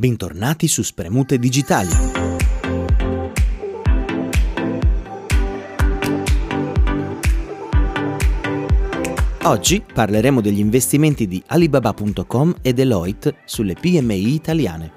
Bentornati su Spremute Digitali. Oggi parleremo degli investimenti di Alibaba.com e Deloitte sulle PMI italiane.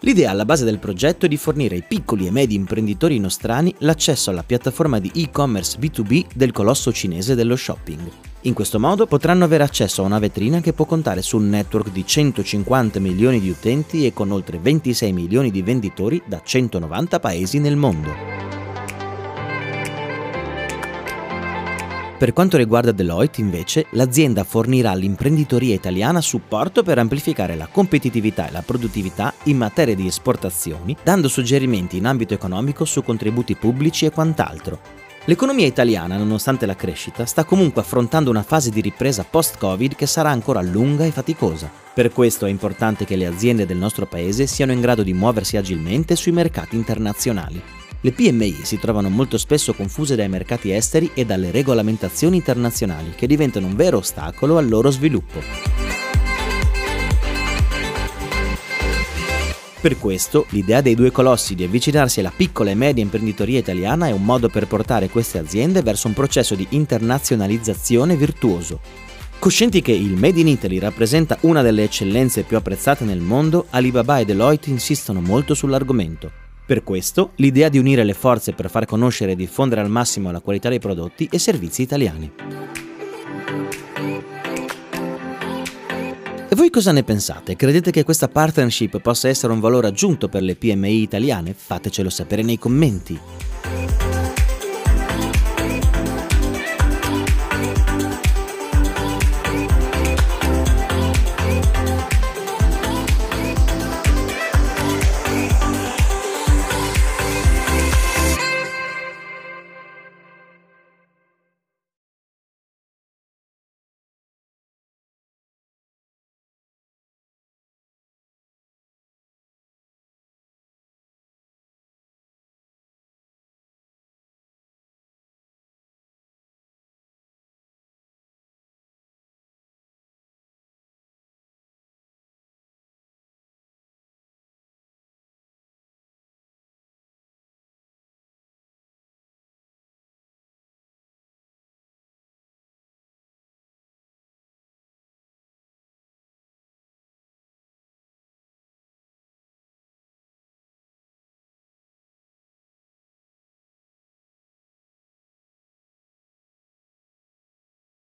L'idea alla base del progetto è di fornire ai piccoli e medi imprenditori nostrani l'accesso alla piattaforma di e-commerce B2B del colosso cinese dello shopping. In questo modo potranno avere accesso a una vetrina che può contare su un network di 150 milioni di utenti e con oltre 26 milioni di venditori da 190 paesi nel mondo. Per quanto riguarda Deloitte, invece, l'azienda fornirà all'imprenditoria italiana supporto per amplificare la competitività e la produttività in materia di esportazioni, dando suggerimenti in ambito economico su contributi pubblici e quant'altro. L'economia italiana, nonostante la crescita, sta comunque affrontando una fase di ripresa post-Covid che sarà ancora lunga e faticosa. Per questo è importante che le aziende del nostro paese siano in grado di muoversi agilmente sui mercati internazionali. Le PMI si trovano molto spesso confuse dai mercati esteri e dalle regolamentazioni internazionali che diventano un vero ostacolo al loro sviluppo. Per questo, l'idea dei due colossi di avvicinarsi alla piccola e media imprenditoria italiana è un modo per portare queste aziende verso un processo di internazionalizzazione virtuoso. Coscienti che il Made in Italy rappresenta una delle eccellenze più apprezzate nel mondo, Alibaba e Deloitte insistono molto sull'argomento. Per questo, l'idea di unire le forze per far conoscere e diffondere al massimo la qualità dei prodotti e servizi italiani. E voi cosa ne pensate? Credete che questa partnership possa essere un valore aggiunto per le PMI italiane? Fatecelo sapere nei commenti.